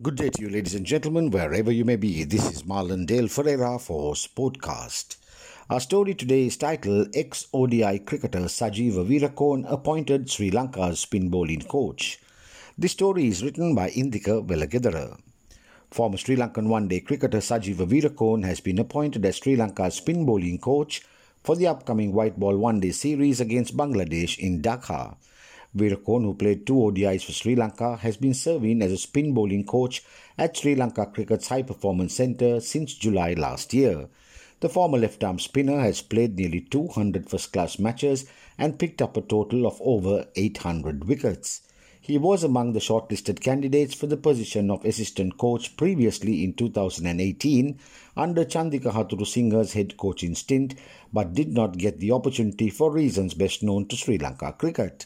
Good day to you, ladies and gentlemen, wherever you may be. This is Marlon Dale Ferreira for Sportcast. Our story today is titled Ex ODI cricketer Sajeev Weerakoon appointed Sri Lanka's spin bowling coach. This story is written by Indika Velagedara. Former Sri Lankan one day cricketer Sajeev Weerakoon has been appointed as Sri Lanka's spin bowling coach for the upcoming white ball one day series against Bangladesh in Dhaka. Weerakoon, who played two ODIs for Sri Lanka, has been serving as a spin bowling coach at Sri Lanka Cricket's High Performance Centre since July last year. The former left arm spinner has played nearly 200 first class matches and picked up a total of over 800 wickets. He was among the shortlisted candidates for the position of assistant coach previously in 2018 under Chandika Hathurusingha's head coaching stint, but did not get the opportunity for reasons best known to Sri Lanka cricket.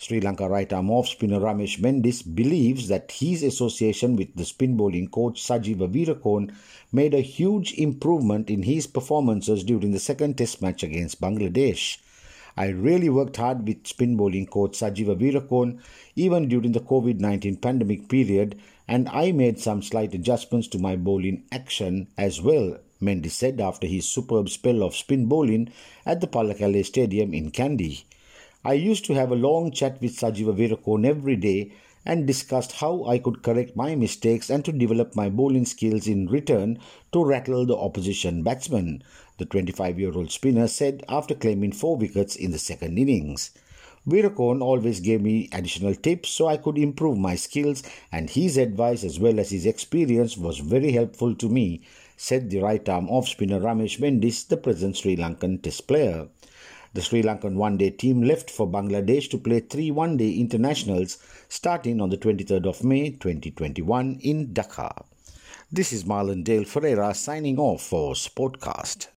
Sri Lanka right arm off spinner Ramesh Mendis believes that his association with the spin bowling coach Sajeev Weerakoon made a huge improvement in his performances during the second test match against Bangladesh. I really worked hard with spin bowling coach Sajeev Weerakoon even during the COVID 19 pandemic period, and I made some slight adjustments to my bowling action as well, Mendis said after his superb spell of spin bowling at the Pallekele Stadium in Kandy. I used to have a long chat with Sajeewa Weerakoon every day and discussed how I could correct my mistakes and to develop my bowling skills in return to rattle the opposition batsmen, the 25 year old spinner said after claiming four wickets in the second innings. Weerakoon always gave me additional tips so I could improve my skills, and his advice as well as his experience was very helpful to me, said the right arm off spinner Ramesh Mendis, the present Sri Lankan test player. The Sri Lankan one day team left for Bangladesh to play three one day internationals starting on the 23rd of May 2021 in Dhaka. This is Marlon Dale Ferreira signing off for Sportcast.